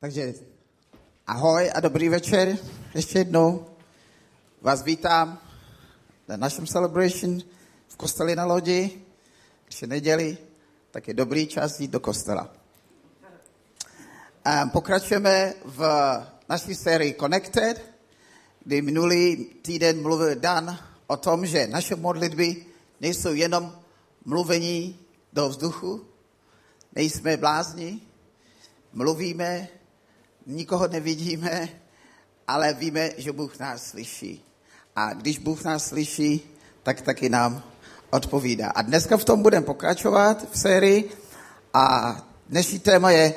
Takže ahoj a dobrý večer. Ještě jednou vás vítám na našem celebration v kosteli na lodi. Když je neděli, tak je dobrý čas jít do kostela. Pokračujeme v naší sérii Connected, kdy minulý týden mluvil Dan o tom, že naše modlitby nejsou jenom mluvení do vzduchu, nejsme blázni, mluvíme, nikoho nevidíme, ale víme, že Bůh nás slyší. A když Bůh nás slyší, tak taky nám odpovídá. A dneska v tom budeme pokračovat v sérii a dnešní téma je,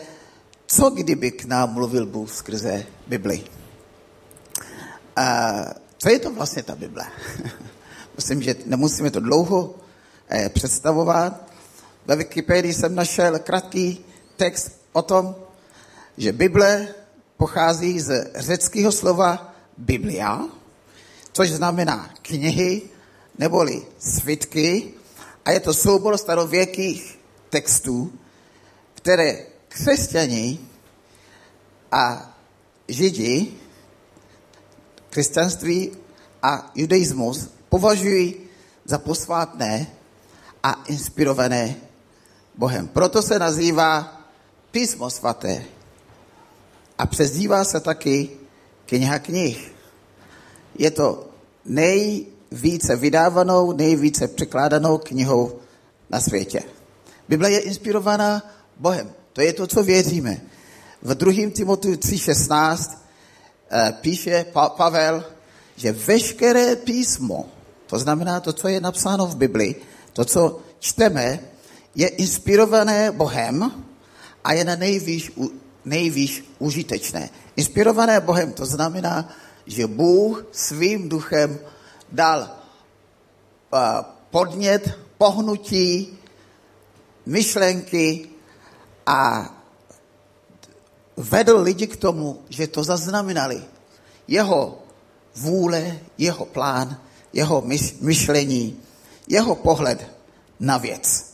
co kdyby k nám mluvil Bůh skrze Bibli. A co je to vlastně ta Bible? Myslím, že nemusíme to dlouho eh, představovat. Ve Wikipedii jsem našel krátký text o tom, že Bible pochází z řeckého slova Biblia, což znamená knihy neboli svitky a je to soubor starověkých textů, které křesťani a židi, křesťanství a judaismus považují za posvátné a inspirované Bohem. Proto se nazývá písmo svaté a přezdívá se taky kniha knih. Je to nejvíce vydávanou, nejvíce překládanou knihou na světě. Bible je inspirovaná Bohem. To je to, co věříme. V 2. Timotu 3.16 píše Pavel, že veškeré písmo, to znamená to, co je napsáno v Bibli, to, co čteme, je inspirované Bohem a je na nejvýš, nejvýš užitečné. Inspirované Bohem to znamená, že Bůh svým duchem dal podnět, pohnutí, myšlenky a vedl lidi k tomu, že to zaznamenali. Jeho vůle, jeho plán, jeho myšlení, jeho pohled na věc.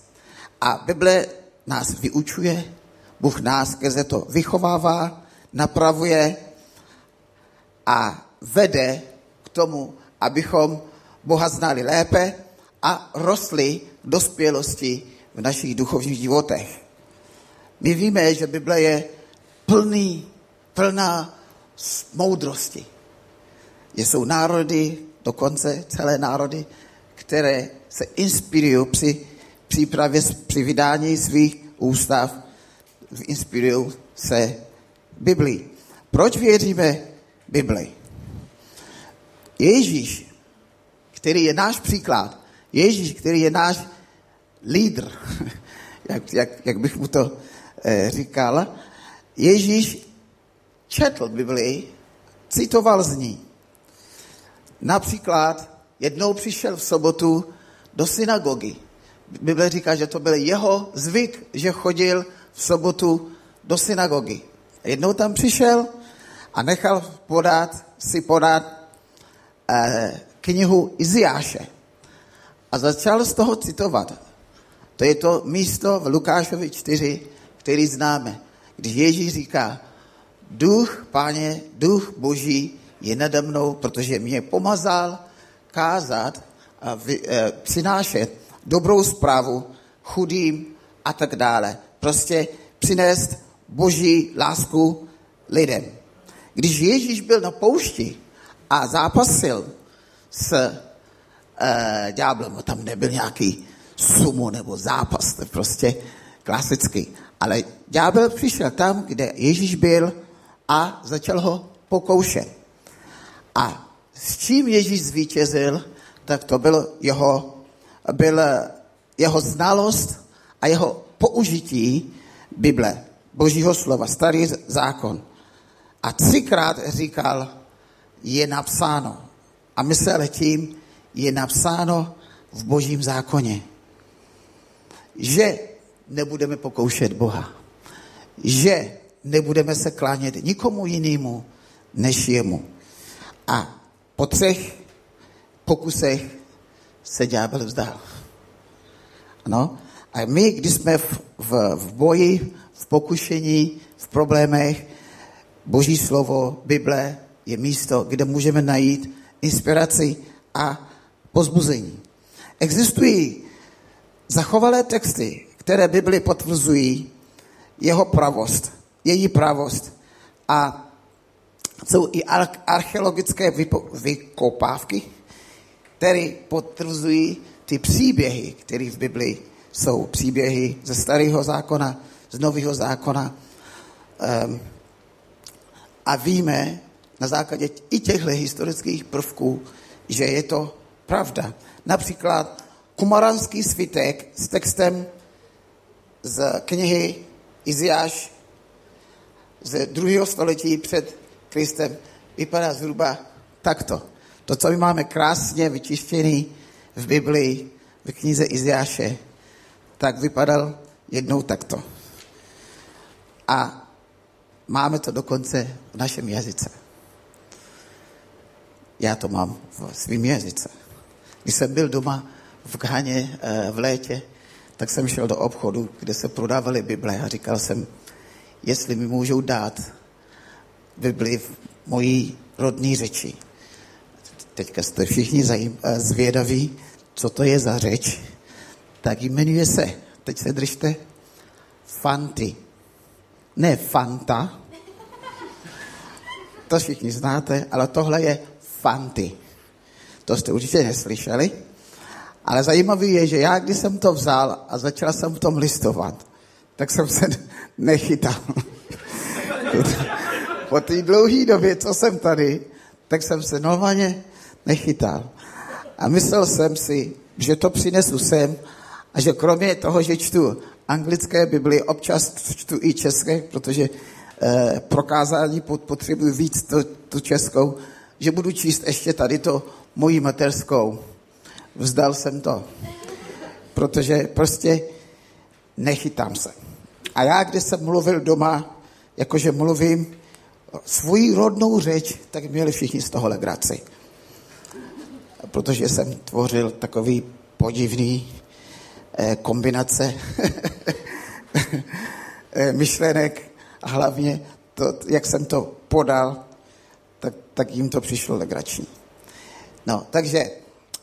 A Bible nás vyučuje, Bůh nás skrze to vychovává, napravuje a vede k tomu, abychom Boha znali lépe a rostli dospělosti v našich duchovních životech. My víme, že Bible je plný, plná moudrosti. Jsou národy, dokonce celé národy, které se inspirují při přípravě, při vydání svých ústav, inspirují se Biblii. Proč věříme Bibli? Ježíš, který je náš příklad, Ježíš, který je náš lídr, jak, jak, jak bych mu to eh, říkal, Ježíš četl Biblii, citoval z ní. Například jednou přišel v sobotu do synagogy. Bible říká, že to byl jeho zvyk, že chodil v sobotu do synagogy. Jednou tam přišel a nechal podat, si podat eh, knihu Iziáše. A začal z toho citovat. To je to místo v Lukášovi 4, který známe. Když Ježíš říká, duch, páně, duch boží je nade mnou, protože mě pomazal kázat a vy, e, přinášet dobrou zprávu chudým a tak dále. Prostě přinést boží lásku lidem. Když Ježíš byl na poušti a zápasil s e, tam nebyl nějaký sumu nebo zápas, to prostě klasický. Ale ďábel přišel tam, kde Ježíš byl a začal ho pokoušet. A s čím Ježíš zvítězil, tak to byl jeho, byl jeho znalost a jeho použití Bible, Božího slova, starý zákon. A třikrát říkal, je napsáno. A myslel tím, je napsáno v Božím zákoně, že nebudeme pokoušet Boha, že nebudeme se klánět nikomu jinému než jemu. A po třech pokusech se ďábel vzdal. Ano? A my, když jsme v, v, v boji, v pokušení, v problémech, Boží slovo, Bible je místo, kde můžeme najít inspiraci a pozbuzení. Existují zachovalé texty, které Bibli potvrzují jeho pravost, její pravost. A jsou i archeologické vykopávky, které potvrzují ty příběhy, které v Biblii jsou příběhy ze starého zákona, z nového zákona. Um, a víme na základě i těchto historických prvků, že je to pravda. Například kumaranský svitek s textem z knihy Iziáš z druhého století před Kristem vypadá zhruba takto. To, co my máme krásně vyčištěný v Biblii, v knize Iziáše, tak vypadal jednou takto. A máme to dokonce v našem jazyce. Já to mám v svém jazyce. Když jsem byl doma v Ghaně eh, v létě, tak jsem šel do obchodu, kde se prodávaly Bible a říkal jsem, jestli mi můžou dát Bibli v mojí rodní řeči. Teďka jste všichni eh, zvědaví, co to je za řeč. Tak jmenuje se, teď se držte, Fanty. Ne Fanta, to všichni znáte, ale tohle je Fanty. To jste určitě neslyšeli. Ale zajímavé je, že já, když jsem to vzal a začal jsem v tom listovat, tak jsem se nechytal. po té dlouhé době, co jsem tady, tak jsem se normálně nechytal. A myslel jsem si, že to přinesu sem a že kromě toho, že čtu anglické Bibli, občas čtu i české, protože eh, prokázání potřebuji víc tu, tu českou, že budu číst ještě tady to mojí materskou. Vzdal jsem to, protože prostě nechytám se. A já, když jsem mluvil doma, jakože mluvím svoji rodnou řeč, tak měli všichni z toho legraci. Protože jsem tvořil takový podivný kombinace eh, myšlenek a hlavně to, jak jsem to podal, tak, tak jim to přišlo legrační. No, takže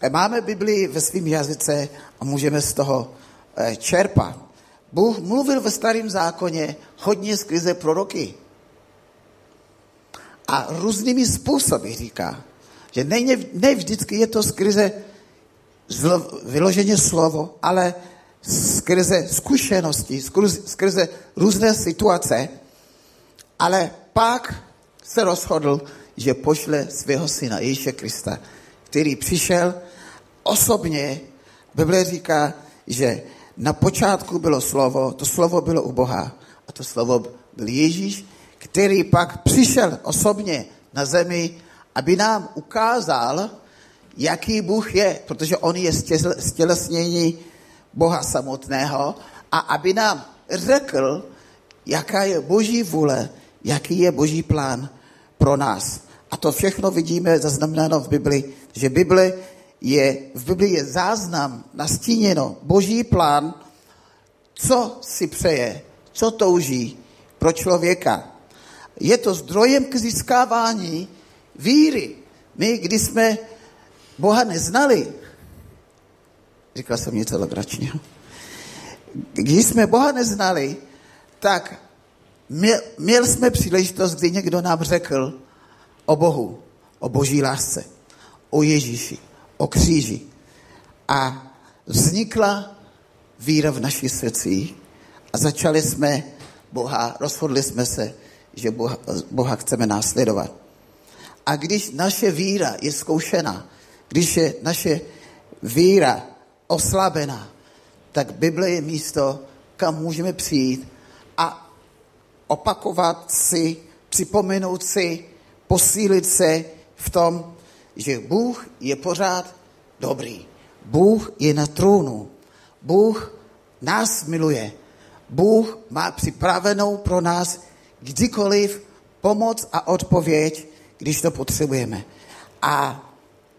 eh, máme Biblii ve svém jazyce a můžeme z toho eh, čerpat. Bůh mluvil ve starém zákoně hodně skrze proroky. A různými způsoby říká, že ne, ne vždycky je to skrze zlo, vyloženě slovo, ale skrze zkušenosti, skrze, skrze různé situace, ale pak se rozhodl, že pošle svého syna Ježíše Krista, který přišel osobně. Bible říká, že na počátku bylo slovo, to slovo bylo u Boha a to slovo byl Ježíš, který pak přišel osobně na zemi, aby nám ukázal, jaký Bůh je, protože on je stělesnění Boha samotného a aby nám řekl, jaká je boží vůle, jaký je boží plán pro nás. A to všechno vidíme zaznamenáno v Bibli, že Bible je, v Biblii je záznam, nastíněno, boží plán, co si přeje, co touží pro člověka. Je to zdrojem k získávání víry. My, když jsme Boha neznali, říkal jsem něco legračního, když jsme Boha neznali, tak měl, měl jsme příležitost, kdy někdo nám řekl o Bohu, o boží lásce, o Ježíši, o kříži. A vznikla víra v naší srdci a začali jsme Boha, rozhodli jsme se, že Boha, Boha chceme následovat. A když naše víra je zkoušena, když je naše víra oslabená, tak Bible je místo, kam můžeme přijít a opakovat si, připomenout si, posílit se v tom, že Bůh je pořád dobrý. Bůh je na trůnu. Bůh nás miluje. Bůh má připravenou pro nás kdykoliv pomoc a odpověď, když to potřebujeme. A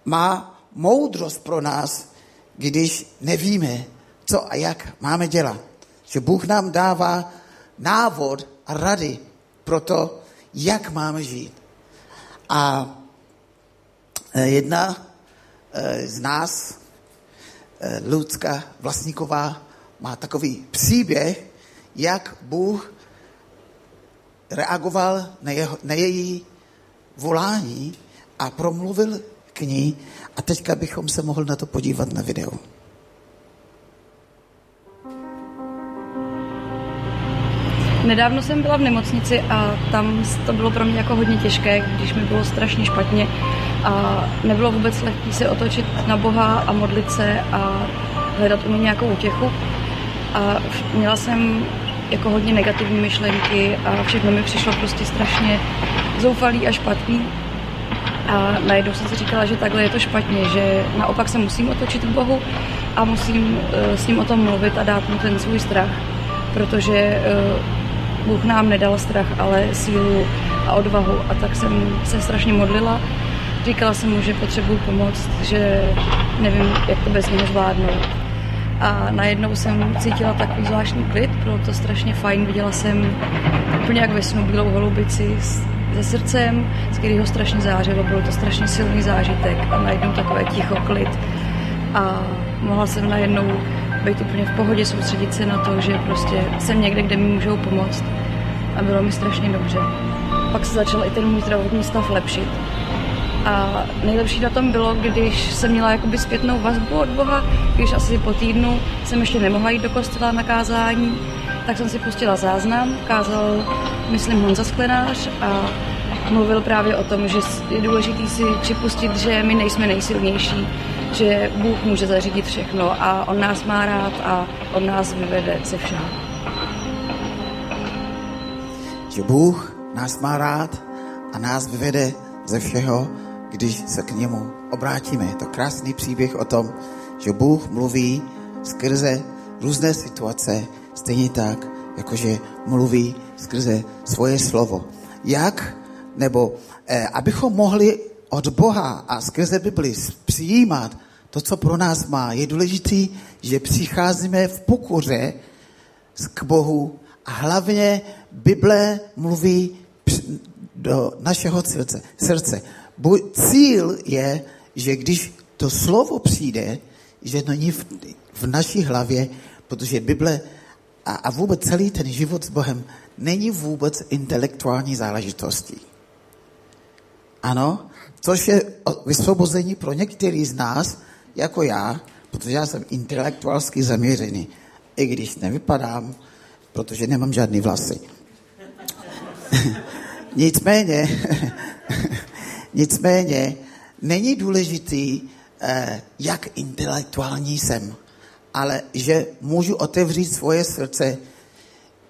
má moudrost pro nás, když nevíme, co a jak máme dělat. Že Bůh nám dává návod a rady pro to, jak máme žít. A eh, jedna eh, z nás, eh, Lucka Vlastníková, má takový příběh, jak Bůh reagoval na, jeho, na její volání a promluvil k ní. A teďka bychom se mohli na to podívat na video. Nedávno jsem byla v nemocnici a tam to bylo pro mě jako hodně těžké, když mi bylo strašně špatně a nebylo vůbec lehké se otočit na Boha a modlit se a hledat u mě nějakou útěchu. A měla jsem jako hodně negativní myšlenky a všechno mi přišlo prostě strašně zoufalý a špatný. A najednou jsem si říkala, že takhle je to špatně, že naopak se musím otočit k Bohu a musím uh, s ním o tom mluvit a dát mu ten svůj strach, protože uh, Bůh nám nedal strach, ale sílu a odvahu. A tak jsem se strašně modlila. Říkala jsem mu, že potřebuju pomoc, že nevím, jak to bez něho zvládnout. A najednou jsem cítila takový zvláštní klid, bylo to strašně fajn, viděla jsem úplně jak ve snu bílou holubici se srdcem, z kterého strašně zářilo, bylo to strašně silný zážitek a najednou takové ticho, klid. A mohla jsem najednou být úplně v pohodě, soustředit se na to, že prostě jsem někde, kde mi můžou pomoct. A bylo mi strašně dobře. Pak se začal i ten můj zdravotní stav lepšit. A nejlepší na tom bylo, když jsem měla jakoby zpětnou vazbu od Boha, když asi po týdnu jsem ještě nemohla jít do kostela na kázání, tak jsem si pustila záznam, kázal, myslím, Honza Sklenář a mluvil právě o tom, že je důležité si připustit, že my nejsme nejsilnější, že Bůh může zařídit všechno a On nás má rád a On nás vyvede ze všeho. Že Bůh nás má rád a nás vyvede ze všeho když se k němu obrátíme. Je to krásný příběh o tom, že Bůh mluví skrze různé situace, stejně tak, jakože mluví skrze svoje slovo. Jak? Nebo eh, abychom mohli od Boha a skrze Bibli přijímat to, co pro nás má, je důležité, že přicházíme v pokoře k Bohu a hlavně Bible mluví do našeho srdce. srdce. Bůj, cíl je, že když to slovo přijde, že není v, v naší hlavě, protože Bible a, a vůbec celý ten život s Bohem není vůbec intelektuální záležitostí. Ano, což je vysvobození pro některý z nás, jako já, protože já jsem intelektuálsky zaměřený, i když nevypadám, protože nemám žádný vlasy. Nicméně, Nicméně není důležitý, eh, jak intelektuální jsem, ale že můžu otevřít svoje srdce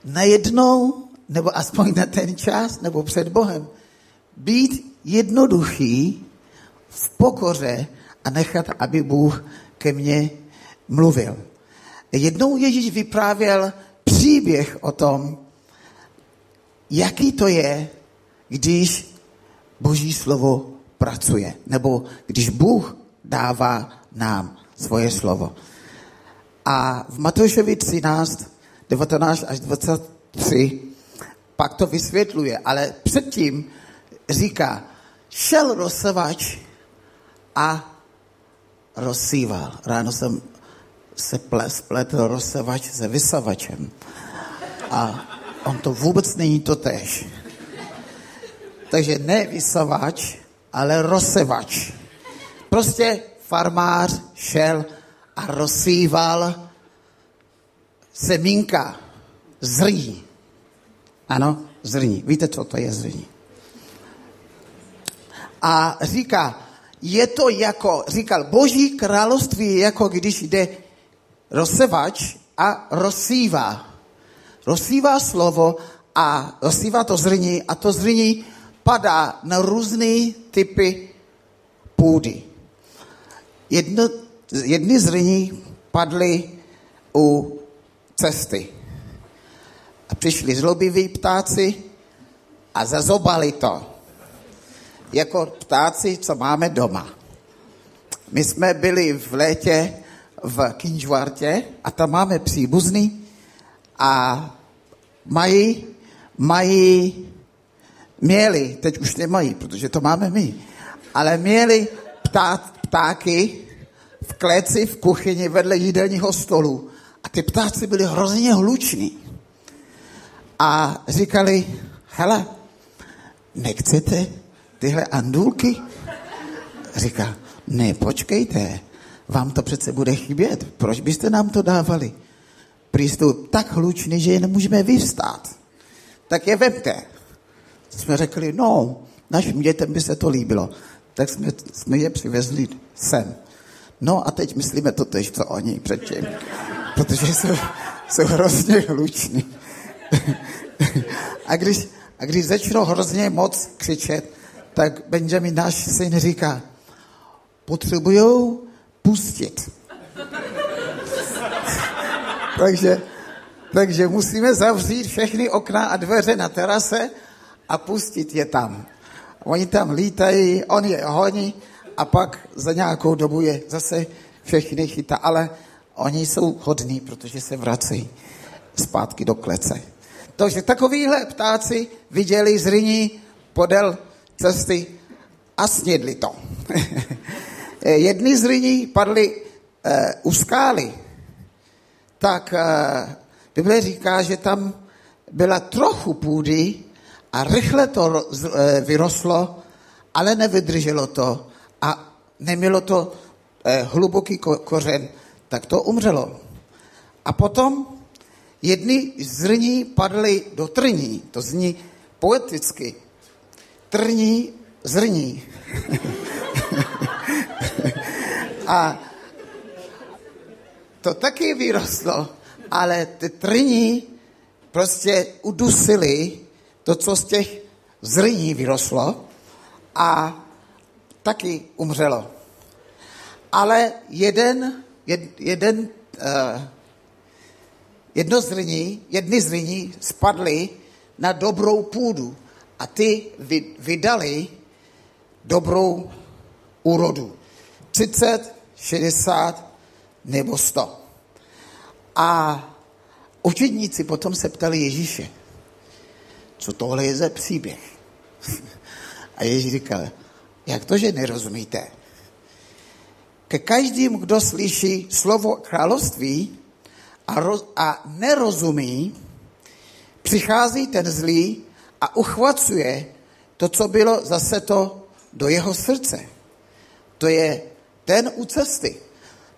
najednou, nebo aspoň na ten čas, nebo před Bohem, být jednoduchý v pokoře a nechat, aby Bůh ke mně mluvil. Jednou Ježíš vyprávěl příběh o tom, jaký to je, když Boží slovo pracuje, nebo když Bůh dává nám svoje slovo. A v Matoušovi 13, 19 až 23 pak to vysvětluje, ale předtím říká, šel rozsevač a rozsíval. Ráno jsem se spletl rozsevač se vysavačem. A on to vůbec není to tež. Takže ne vysavač, ale rozsevač. Prostě farmář šel a rozsýval semínka zrní. Ano, zrní. Víte, co to je zrní? A říká, je to jako, říkal, boží království je jako když jde rozsevač a rozsývá. Rozsývá slovo a rozsývá to zrní a to zrní padá na různé typy půdy. Jedno, jedny zrní padly u cesty. A přišli zlobiví ptáci a zazobali to. Jako ptáci, co máme doma. My jsme byli v létě v Kinžvartě a tam máme příbuzný a mají, mají měli, teď už nemají, protože to máme my, ale měli ptá, ptáky v kleci v kuchyni vedle jídelního stolu. Ty ptáci byli hrozně hluční. A říkali, hele, nechcete tyhle andulky? Říká, ne, počkejte, vám to přece bude chybět. Proč byste nám to dávali? Prý jsou tak hluční, že je nemůžeme vystát. Tak je vemte. Jsme řekli, no, našim dětem by se to líbilo. Tak jsme, jsme je přivezli sem. No a teď myslíme to tež, co oni předtím. Protože jsou, jsou hrozně hluční. a, když, a když začnou hrozně moc křičet, tak Benjamin, náš syn, říká, potřebují pustit. takže, takže musíme zavřít všechny okna a dveře na terase a pustit je tam. Oni tam lítají, on je honí a pak za nějakou dobu je zase všechny chytá. Ale oni jsou hodní, protože se vrací zpátky do klece. Takže takovýhle ptáci viděli zryní podél cesty a snědli to. Jedni zryní padli uh, u skály, tak uh, Bible říká, že tam byla trochu půdy a rychle to eh, vyrostlo, ale nevydrželo to a nemělo to eh, hluboký kořen, tak to umřelo. A potom jedny zrní padly do trní, to zní poeticky. Trní zrní. a to taky vyrostlo, ale ty trní prostě udusily to, co z těch zrní vyrostlo a taky umřelo. Ale jeden, jed, jeden, uh, jedno zrní, jedny zrní spadly na dobrou půdu a ty vydali dobrou úrodu. 30, 60 nebo 100. A učedníci potom se ptali Ježíše, co tohle je za příběh? A Ježíš říkal, jak to, že nerozumíte? Ke každým, kdo slyší slovo království a, roz, a nerozumí, přichází ten zlý a uchvacuje to, co bylo zase to do jeho srdce. To je ten u cesty.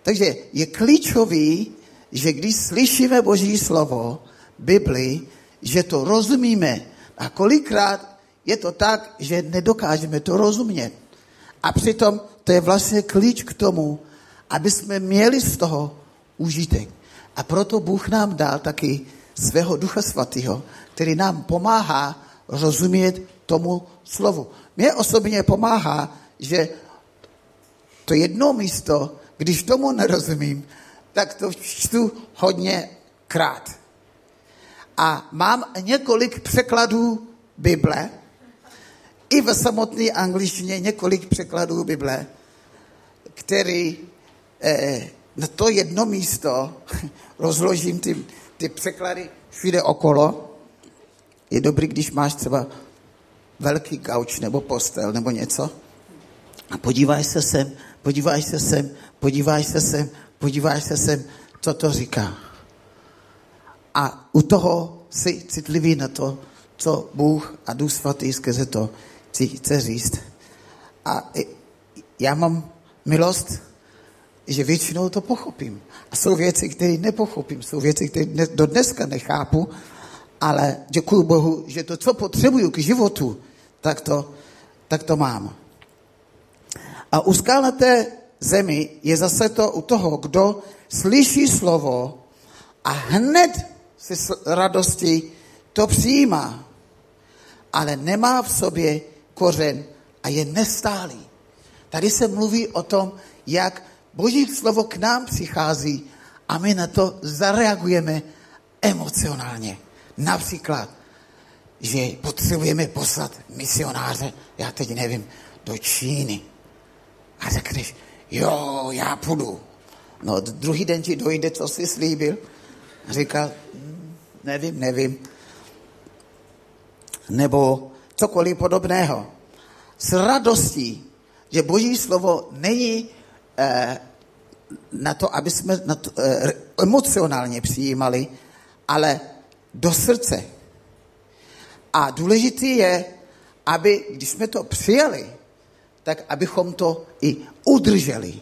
Takže je klíčový, že když slyšíme Boží slovo, Bibli, že to rozumíme. A kolikrát je to tak, že nedokážeme to rozumět. A přitom to je vlastně klíč k tomu, aby jsme měli z toho užitek. A proto Bůh nám dal taky svého Ducha Svatého, který nám pomáhá rozumět tomu slovu. Mně osobně pomáhá, že to jedno místo, když tomu nerozumím, tak to čtu hodně krát. A mám několik překladů Bible, i v samotné angličtině několik překladů Bible, který eh, na to jedno místo rozložím ty, ty překlady všude okolo. Je dobrý, když máš třeba velký gauč nebo postel nebo něco a podíváš se sem, podíváš se sem, podíváš se sem, podíváš se sem, co to říká. A u toho si citlivý na to, co Bůh a Duch Svatý skrze to chce říct. A já mám milost, že většinou to pochopím. A jsou věci, které nepochopím, jsou věci, které do dneska nechápu, ale děkuji Bohu, že to, co potřebuju k životu, tak to, tak to mám. A u skalnaté zemi je zase to u toho, kdo slyší slovo a hned si s radostí to přijímá, ale nemá v sobě kořen a je nestálý. Tady se mluví o tom, jak Boží slovo k nám přichází a my na to zareagujeme emocionálně. Například, že potřebujeme poslat misionáře, já teď nevím, do Číny. A řekneš, jo, já půjdu. No druhý den ti dojde, co jsi slíbil. A říká, hm, nevím, nevím. Nebo cokoliv podobného. S radostí, že Boží slovo není eh, na to, aby jsme na to, eh, emocionálně přijímali, ale do srdce. A důležitý je, aby, když jsme to přijali, tak abychom to i udrželi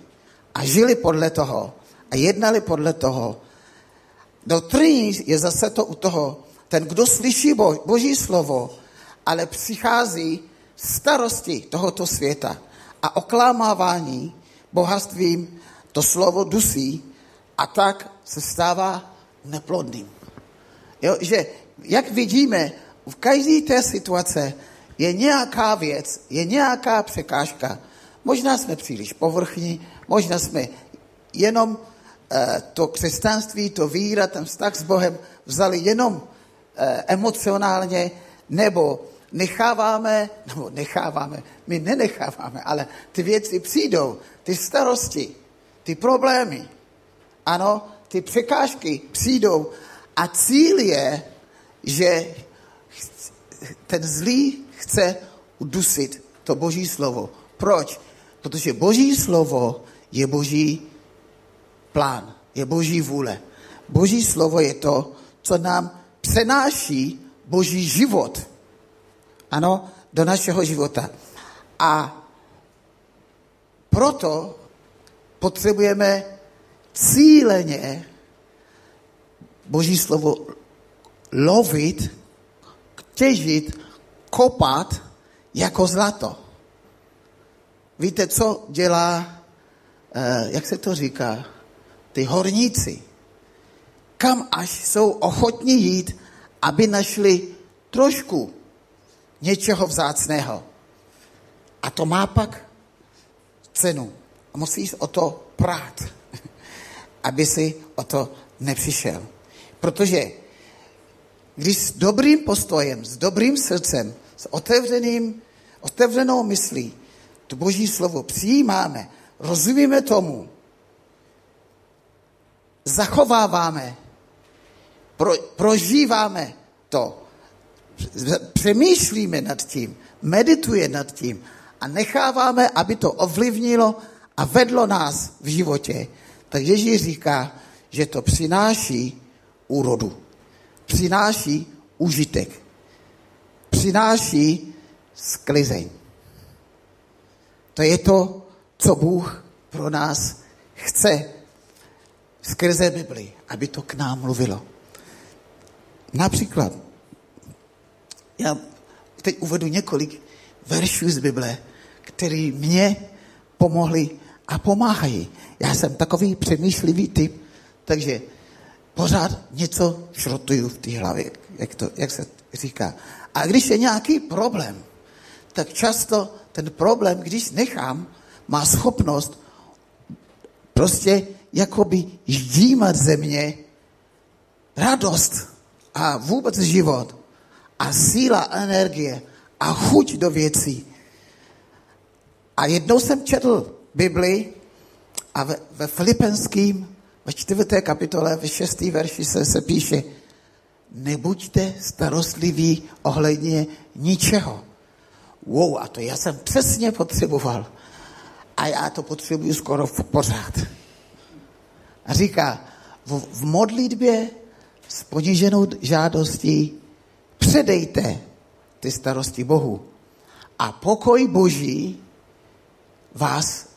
a žili podle toho a jednali podle toho. Doktríní je zase to u toho, ten, kdo slyší bo, Boží slovo, ale přichází starosti tohoto světa a oklamávání bohatstvím, to slovo dusí a tak se stává neplodným. Jo, že jak vidíme, v každé té situace je nějaká věc, je nějaká překážka. Možná jsme příliš povrchní, možná jsme jenom eh, to křesťanství, to víra, ten vztah s Bohem vzali jenom eh, emocionálně, nebo necháváme, nebo necháváme, my nenecháváme, ale ty věci přijdou, ty starosti, ty problémy, ano, ty překážky přijdou a cíl je, že ten zlý chce udusit to boží slovo. Proč? Protože boží slovo je boží plán, je boží vůle. Boží slovo je to, co nám přenáší boží život. Ano, do našeho života. A proto potřebujeme cíleně Boží slovo lovit, těžit, kopat jako zlato. Víte, co dělá, eh, jak se to říká, ty horníci? Kam až jsou ochotní jít, aby našli trošku něčeho vzácného. A to má pak cenu. A musíš o to prát, aby si o to nepřišel. Protože když s dobrým postojem, s dobrým srdcem, s otevřeným, otevřenou myslí to boží slovo přijímáme, rozumíme tomu, zachováváme, pro, prožíváme to, přemýšlíme nad tím, medituje nad tím a necháváme, aby to ovlivnilo a vedlo nás v životě, tak Ježíš říká, že to přináší úrodu. Přináší užitek. Přináší sklizeň. To je to, co Bůh pro nás chce skrze Bibli, aby to k nám mluvilo. Například, já teď uvedu několik veršů z Bible, které mě pomohly a pomáhají. Já jsem takový přemýšlivý typ, takže pořád něco šrotuju v té hlavě, jak, to, jak se říká. A když je nějaký problém, tak často ten problém, když nechám, má schopnost prostě jakoby ždímat země radost a vůbec život a síla, energie a chuť do věcí. A jednou jsem četl Bibli a ve, ve Filipenským, ve čtvrté kapitole, ve šestý verši se, se píše, nebuďte starostliví ohledně ničeho. Wow, a to já jsem přesně potřeboval. A já to potřebuju skoro v pořád. A říká, v, v modlitbě s poníženou žádostí předejte ty starosti Bohu. A pokoj Boží vás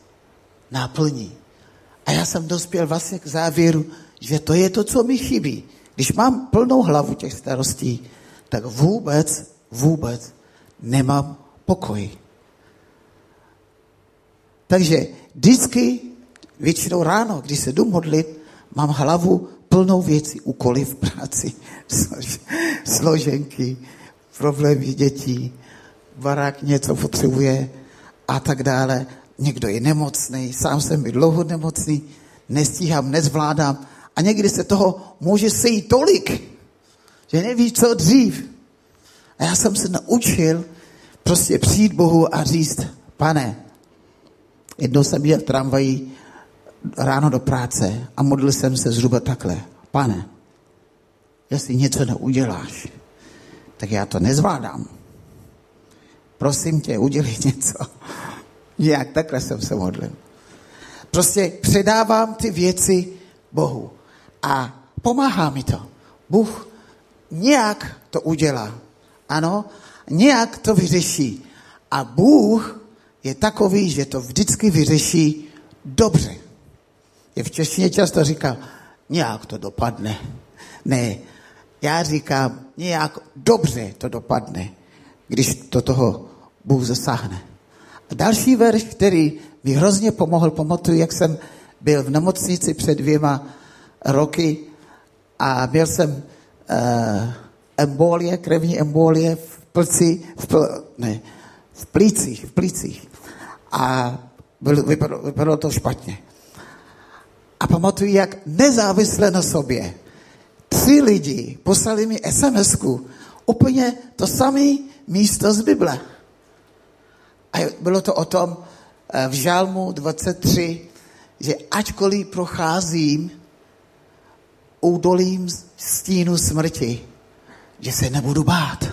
naplní. A já jsem dospěl vlastně k závěru, že to je to, co mi chybí. Když mám plnou hlavu těch starostí, tak vůbec, vůbec nemám pokoj. Takže vždycky, většinou ráno, když se jdu modlit, mám hlavu plnou věcí, úkoly v práci, složenky, problémy dětí, barák něco potřebuje a tak dále. Někdo je nemocný, sám jsem byl dlouho nemocný, nestíhám, nezvládám a někdy se toho může sejít tolik, že nevíš, co dřív. A já jsem se naučil prostě přijít Bohu a říct, pane, jednou jsem jel tramvají ráno do práce a modlil jsem se zhruba takhle. Pane, jestli něco neuděláš, tak já to nezvládám. prosím tě, udělej něco. Nějak takhle jsem se modlil. Prostě předávám ty věci Bohu a pomáhá mi to. Bůh nějak to udělá. Ano, nějak to vyřeší. A Bůh je takový, že to vždycky vyřeší dobře. Je v češtině často říká, nějak to dopadne. Ne, já říkám, nějak dobře to dopadne, když to toho Bůh zasáhne. A další verš, který mi hrozně pomohl, pamatuju, jak jsem byl v nemocnici před dvěma roky a měl jsem uh, embolie, krevní embolie v plci, v, pl, ne, v plících, v plících. A byl, vypadalo, vypadalo to špatně. A pamatuju, jak nezávisle na sobě tři lidi poslali mi sms úplně to samé místo z Bible. A bylo to o tom eh, v Žálmu 23, že ačkoliv procházím údolím stínu smrti, že se nebudu bát.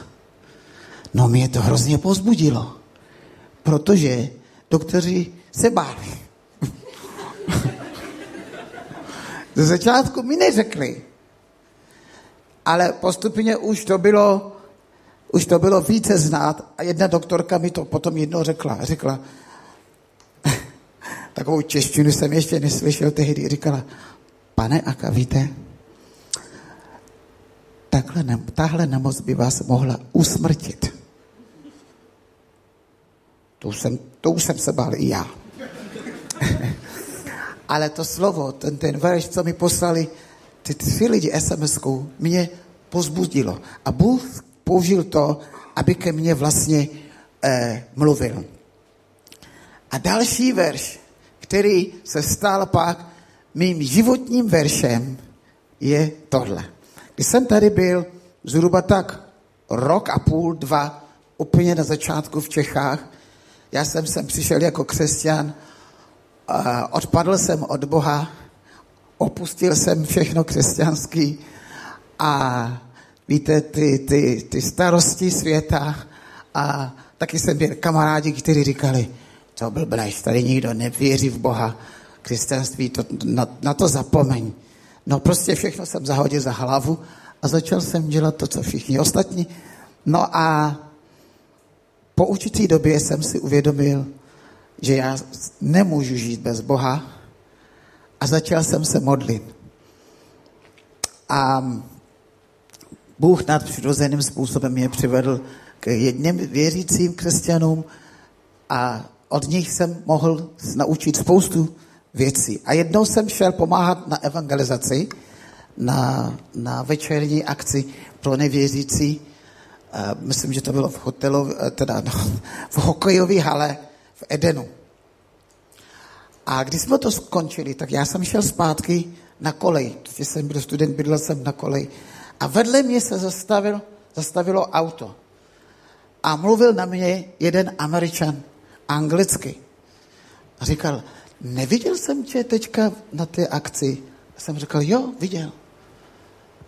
No mě to hrozně pozbudilo, protože doktoři se báli. Ze začátku mi neřekli, ale postupně už to bylo, už to bylo více znát a jedna doktorka mi to potom jednou řekla. Řekla, takovou češtinu jsem ještě neslyšel tehdy, říkala, pane Aka, víte, takhle, tahle nemoc by vás mohla usmrtit. To už jsem, to už jsem se bál i já. Ale to slovo, ten, ten verš, co mi poslali, ty tři lidi sms mě pozbudilo. A Bůh použil to, aby ke mně vlastně eh, mluvil. A další verš, který se stal pak mým životním veršem, je tohle. Když jsem tady byl zhruba tak rok a půl, dva, úplně na začátku v Čechách, já jsem sem přišel jako křesťan, odpadl jsem od Boha, opustil jsem všechno křesťanský a víte, ty, ty, ty starosti světa a taky jsem byl kamarádi, kteří říkali, co blbneš, tady nikdo nevěří v Boha, křesťanství, to, na, na to zapomeň. No prostě všechno jsem zahodil za hlavu a začal jsem dělat to, co všichni ostatní. No a po určitý době jsem si uvědomil, že já nemůžu žít bez Boha a začal jsem se modlit. A Bůh nad přirozeným způsobem mě přivedl k jedním věřícím křesťanům a od nich jsem mohl naučit spoustu věcí. A jednou jsem šel pomáhat na evangelizaci, na, na večerní akci pro nevěřící. Myslím, že to bylo v hotelu, teda no, v hokejové hale v Edenu. A když jsme to skončili, tak já jsem šel zpátky na kolej, protože jsem byl student, bydlel jsem na kolej. A vedle mě se zastavil, zastavilo auto. A mluvil na mě jeden američan anglicky. A říkal, neviděl jsem tě teďka na té akci. A jsem říkal, jo, viděl.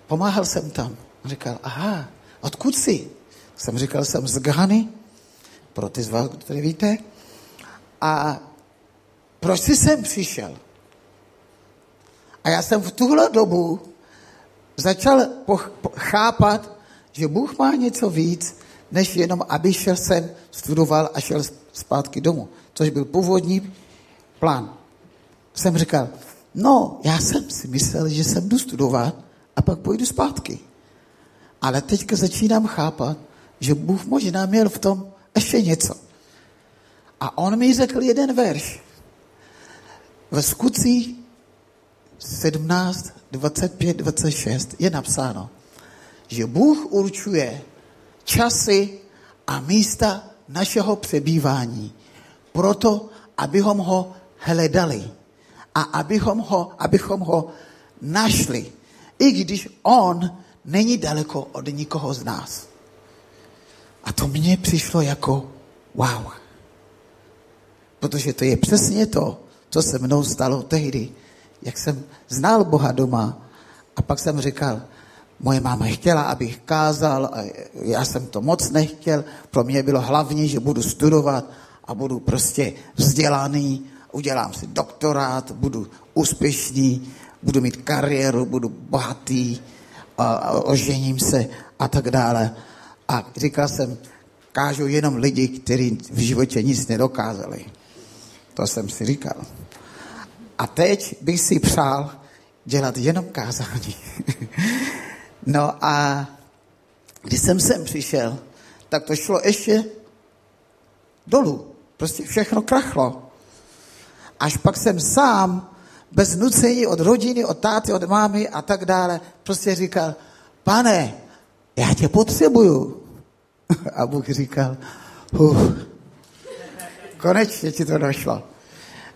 Pomáhal jsem tam. A říkal, aha, odkud jsi? Jsem říkal, jsem z Ghany, pro ty z vás, kteří víte. A proč jsi sem přišel? A já jsem v tuhle dobu začal chápat, že Bůh má něco víc, než jenom, aby šel sem, studoval a šel zpátky domů. Což byl původní plán. Jsem říkal, no, já jsem si myslel, že jsem jdu studovat a pak půjdu zpátky. Ale teďka začínám chápat, že Bůh možná měl v tom ještě něco. A on mi řekl jeden verš. Ve skutcích 17, 25, 26 je napsáno, že Bůh určuje časy a místa našeho přebývání proto, abychom ho hledali a abychom ho, abychom ho našli, i když on není daleko od nikoho z nás. A to mně přišlo jako wow. Protože to je přesně to, co se mnou stalo tehdy, jak jsem znal Boha doma a pak jsem říkal, Moje máma chtěla, abych kázal, a já jsem to moc nechtěl. Pro mě bylo hlavní, že budu studovat a budu prostě vzdělaný, udělám si doktorát, budu úspěšný, budu mít kariéru, budu bohatý, a, ožením se a tak dále. A říkal jsem, kážu jenom lidi, kteří v životě nic nedokázali. To jsem si říkal. A teď bych si přál dělat jenom kázání. no a když jsem sem přišel, tak to šlo ještě dolů. Prostě všechno krachlo. Až pak jsem sám, bez nucení od rodiny, od táty, od mámy a tak dále, prostě říkal, pane, já tě potřebuju. A Bůh říkal, konečně ti to došlo.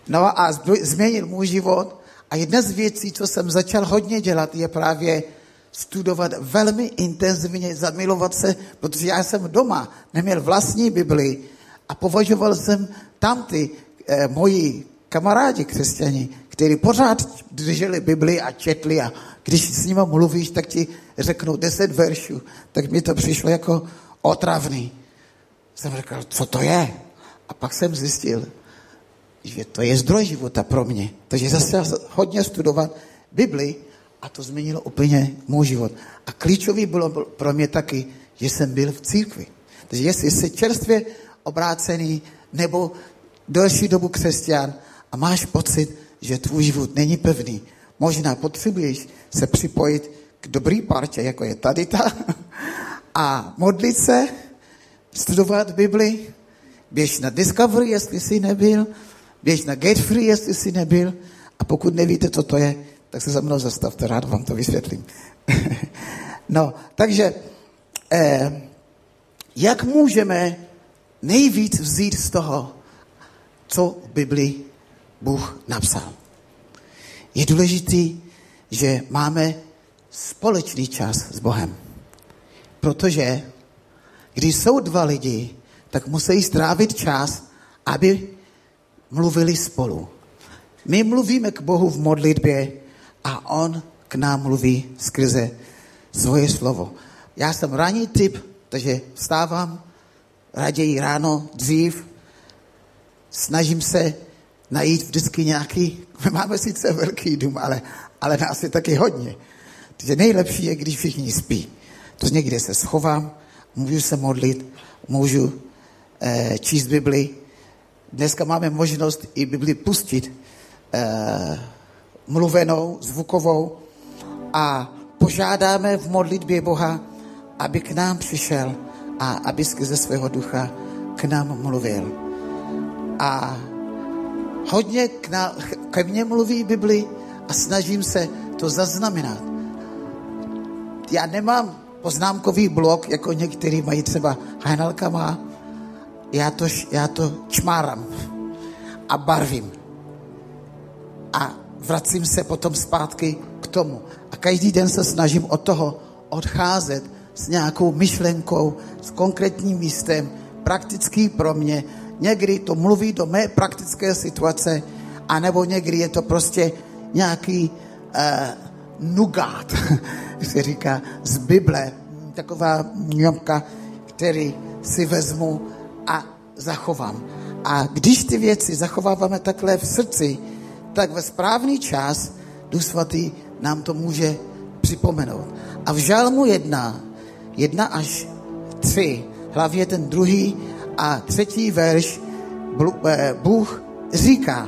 No a změnil můj život a jedna z věcí, co jsem začal hodně dělat, je právě studovat velmi intenzivně, zamilovat se, protože já jsem doma neměl vlastní Bibli a považoval jsem tam ty eh, moji kamarádi křesťani, kteří pořád drželi Bibli a četli a když s nimi mluvíš, tak ti řeknou deset veršů, tak mi to přišlo jako otravný. Jsem řekl, co to je? A pak jsem zjistil, že to je zdroj života pro mě. Takže zase hodně studovat Bibli a to změnilo úplně můj život. A klíčový bylo pro mě taky, že jsem byl v církvi. Takže jestli jsi čerstvě obrácený nebo delší dobu křesťan a máš pocit, že tvůj život není pevný, možná potřebuješ se připojit k dobrý partě, jako je tady ta, a modlit se, studovat Bibli, běž na Discovery, jestli jsi nebyl, běž na Gate Free, jestli jsi nebyl, a pokud nevíte, co to je, tak se za mnou zastavte, rád vám to vysvětlím. no, takže, eh, jak můžeme nejvíc vzít z toho, co v Biblii Bůh napsal? Je důležitý, že máme společný čas s Bohem. Protože když jsou dva lidi, tak musí strávit čas, aby mluvili spolu. My mluvíme k Bohu v modlitbě a On k nám mluví skrze svoje slovo. Já jsem ranní typ, takže vstávám raději ráno, dřív, snažím se najít vždycky nějaký, my máme sice velký dům, ale, ale nás je taky hodně. Takže nejlepší je, když všichni spí. To někde se schovám, můžu se modlit, můžu číst Bibli. Dneska máme možnost i Bibli pustit eh, mluvenou, zvukovou a požádáme v modlitbě Boha, aby k nám přišel a aby skrze svého ducha k nám mluvil. A hodně k ná, ke mně mluví Bibli a snažím se to zaznamenat. Já nemám poznámkový blok, jako některý mají třeba Heinelka má. Já to, já to čmáram a barvím. A vracím se potom zpátky k tomu. A každý den se snažím od toho odcházet s nějakou myšlenkou, s konkrétním místem, praktický pro mě. Někdy to mluví do mé praktické situace, anebo někdy je to prostě nějaký uh, nugát, se říká, z Bible. Taková mňomka, který si vezmu a zachovám. A když ty věci zachováváme takhle v srdci, tak ve správný čas Duch Svatý nám to může připomenout. A v Žalmu jedna, jedna až tři, hlavně ten druhý a třetí verš, eh, Bůh říká,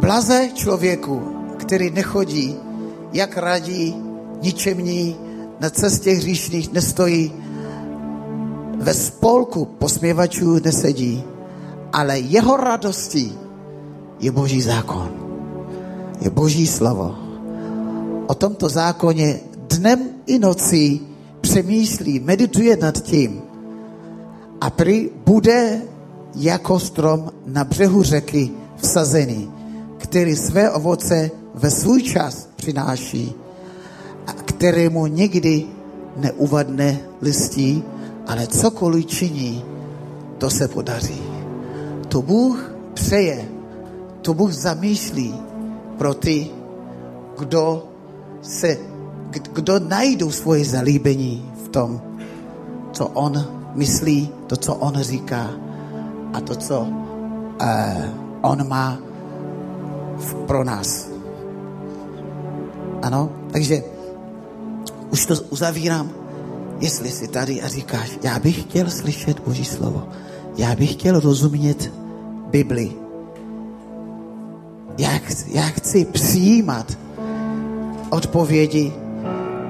Blaze člověku, který nechodí, jak radí, ničemní, na cestě hříšných nestojí, ve spolku posměvačů nesedí, ale jeho radostí je boží zákon. Je boží slovo. O tomto zákoně dnem i nocí přemýšlí, medituje nad tím a prý bude jako strom na břehu řeky vsazený, který své ovoce ve svůj čas přináší a kterému nikdy neuvadne listí, ale cokoliv činí, to se podaří. To Bůh přeje, to Bůh zamýšlí pro ty, kdo se, kdo najdou svoje zalíbení v tom, co on myslí, to, co on říká a to, co uh, on má pro nás. Ano, takže už to uzavírám. Jestli jsi tady a říkáš, já bych chtěl slyšet Boží slovo, já bych chtěl rozumět Bibli, já, já chci přijímat odpovědi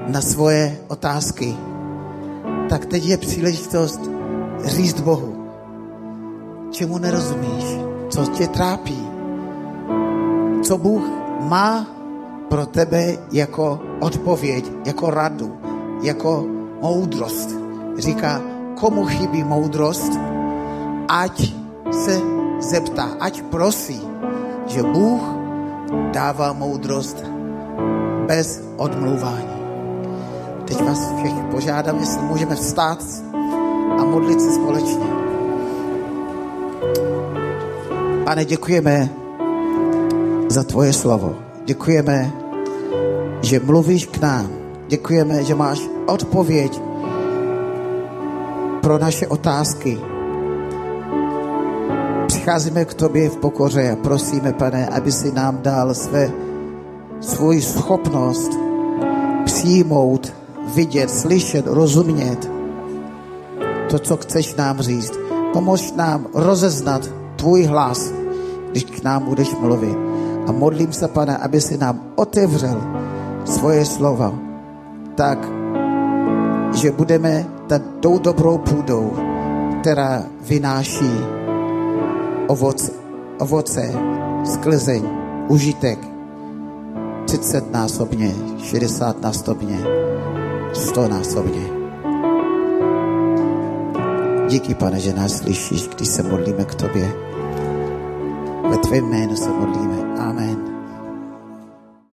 na svoje otázky, tak teď je příležitost říct Bohu, čemu nerozumíš, co tě trápí, co Bůh má pro tebe jako odpověď, jako radu, jako moudrost. Říká, komu chybí moudrost, ať se zeptá, ať prosí, že Bůh dává moudrost bez odmluvání. Teď vás všechny požádám, jestli můžeme vstát a modlit se společně. Pane, děkujeme za tvoje slovo. Děkujeme, že mluvíš k nám. Děkujeme, že máš odpověď pro naše otázky. Přicházíme k tobě v pokoře a prosíme, pane, aby si nám dal své, svůj schopnost přijmout, vidět, slyšet, rozumět to, co chceš nám říct. Pomož nám rozeznat tvůj hlas, když k nám budeš mluvit. A modlím se, pane, aby si nám otevřel svoje slova tak, že budeme tou dobrou půdou, která vynáší ovoce, ovoce sklizeň, užitek, 30 násobně, 60 násobně, 100 násobně. Díky, pane, že nás slyšíš, když se modlíme k tobě. Ve tvém jménu se modlíme.